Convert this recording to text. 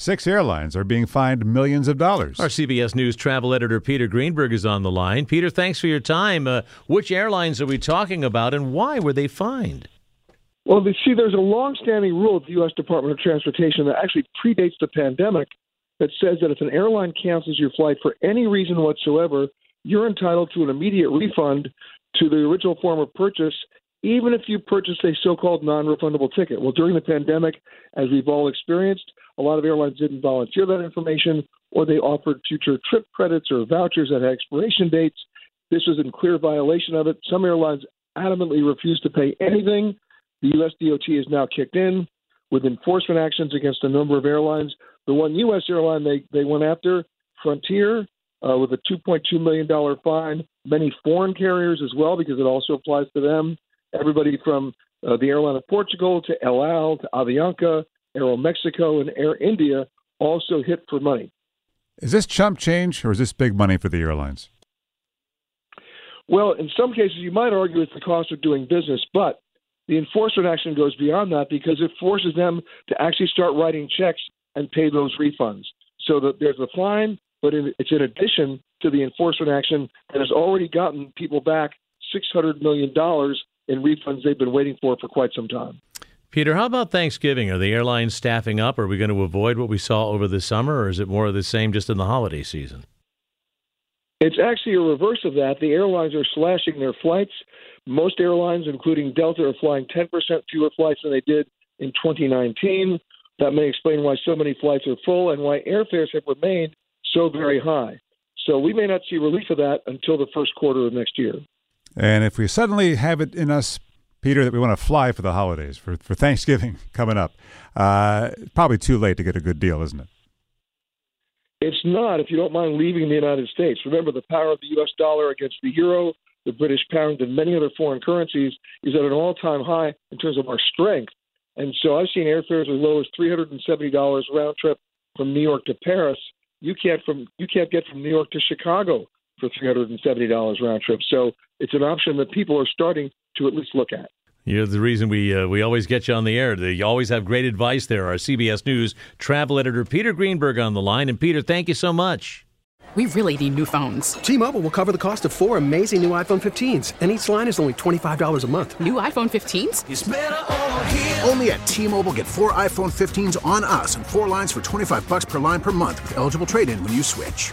Six airlines are being fined millions of dollars. Our CBS News travel editor Peter Greenberg is on the line. Peter, thanks for your time. Uh, which airlines are we talking about and why were they fined? Well, see, there's a long-standing rule at the U.S. Department of Transportation that actually predates the pandemic that says that if an airline cancels your flight for any reason whatsoever, you're entitled to an immediate refund to the original form of purchase, even if you purchased a so-called non-refundable ticket. Well, during the pandemic, as we've all experienced, a lot of airlines didn't volunteer that information, or they offered future trip credits or vouchers that had expiration dates. This was in clear violation of it. Some airlines adamantly refused to pay anything the U.S. DOT has now kicked in with enforcement actions against a number of airlines. The one U.S. airline they, they went after, Frontier, uh, with a $2.2 million fine. Many foreign carriers as well, because it also applies to them. Everybody from uh, the airline of Portugal to El Al to Avianca, Aeromexico, and Air India also hit for money. Is this chump change or is this big money for the airlines? Well, in some cases, you might argue it's the cost of doing business, but the enforcement action goes beyond that because it forces them to actually start writing checks and pay those refunds. So that there's a fine, but it's in addition to the enforcement action that has already gotten people back $600 million in refunds they've been waiting for for quite some time. Peter, how about Thanksgiving? Are the airlines staffing up? Are we going to avoid what we saw over the summer, or is it more of the same just in the holiday season? It's actually a reverse of that. The airlines are slashing their flights. Most airlines, including Delta, are flying 10% fewer flights than they did in 2019. That may explain why so many flights are full and why airfares have remained so very high. So we may not see relief of that until the first quarter of next year. And if we suddenly have it in us, Peter, that we want to fly for the holidays, for, for Thanksgiving coming up, uh, probably too late to get a good deal, isn't it? It's not if you don't mind leaving the United States. Remember, the power of the U.S. dollar against the euro, the British pound, and many other foreign currencies is at an all time high in terms of our strength. And so I've seen airfares as low as $370 round trip from New York to Paris. You can't from you can't get from New York to Chicago for $370 round trip. So it's an option that people are starting to at least look at. You're the reason we uh, we always get you on the air. You always have great advice there. Our CBS News travel editor Peter Greenberg on the line, and Peter, thank you so much. We really need new phones. T-Mobile will cover the cost of four amazing new iPhone 15s, and each line is only $25 a month. New iPhone 15s? Only at T-Mobile get four iPhone 15s on us and four lines for 25 bucks per line per month with eligible trade-in when you switch.